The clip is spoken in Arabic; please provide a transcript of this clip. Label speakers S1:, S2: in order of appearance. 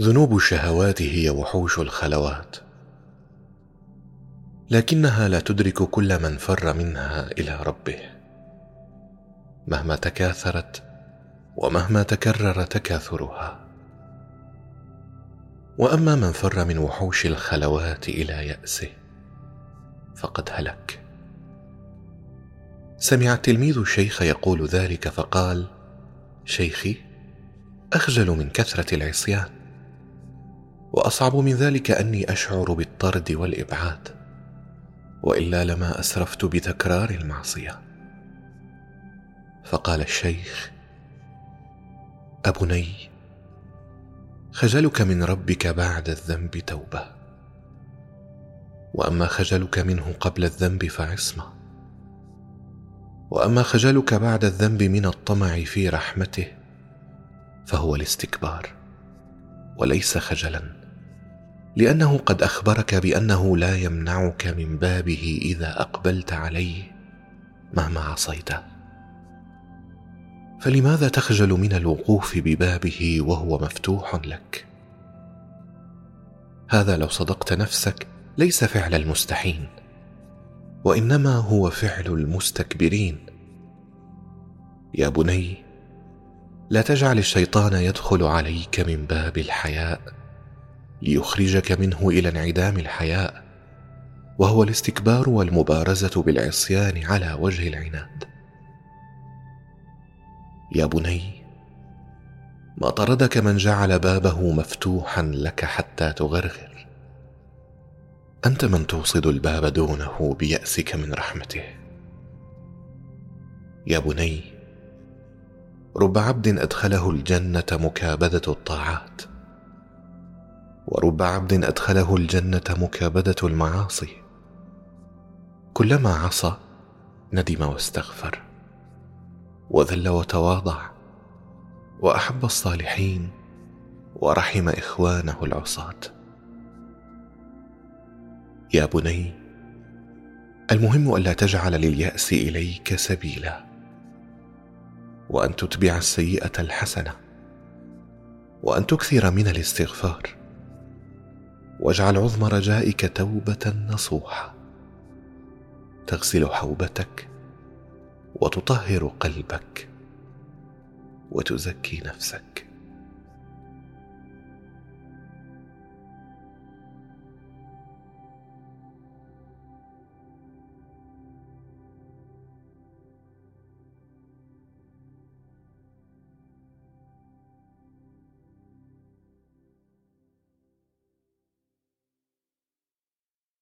S1: ذنوب الشهوات هي وحوش الخلوات. لكنها لا تدرك كل من فر منها إلى ربه. مهما تكاثرت ومهما تكرر تكاثرها. وأما من فر من وحوش الخلوات إلى يأسه فقد هلك. سمع التلميذ الشيخ يقول ذلك فقال شيخي أخجل من كثرة العصيان. وأصعب من ذلك أني أشعر بالطرد والإبعاد وإلا لما أسرفت بتكرار المعصية. فقال الشيخ أبني خجلك من ربك بعد الذنب توبة. وأما خجلك منه قبل الذنب فعصمة. وأما خجلك بعد الذنب من الطمع في رحمته فهو الاستكبار وليس خجلا. لأنه قد أخبرك بأنه لا يمنعك من بابه إذا أقبلت عليه مهما عصيته. فلماذا تخجل من الوقوف ببابه وهو مفتوح لك؟ هذا لو صدقت نفسك ليس فعل المستحين وإنما هو فعل المستكبرين. يا بني لا تجعل الشيطان يدخل عليك من باب الحياء. ليخرجك منه إلى انعدام الحياء وهو الاستكبار والمبارزة بالعصيان على وجه العناد. يا بني ما طردك من جعل بابه مفتوحا لك حتى تغرغر. أنت من توصد الباب دونه بيأسك من رحمته. يا بني رب عبد أدخله الجنة مكابدة الطاعات. ورب عبد أدخله الجنة مكابدة المعاصي. كلما عصى ندم واستغفر وذل وتواضع وأحب الصالحين ورحم إخوانه العصاة. يا بني المهم الا تجعل لليأس إليك سبيلا وأن تتبع السيئة الحسنة وأن تكثر من الاستغفار. واجعل عظم رجائك توبة نصوحه تغسل حوبتك وتطهر قلبك وتزكي نفسك.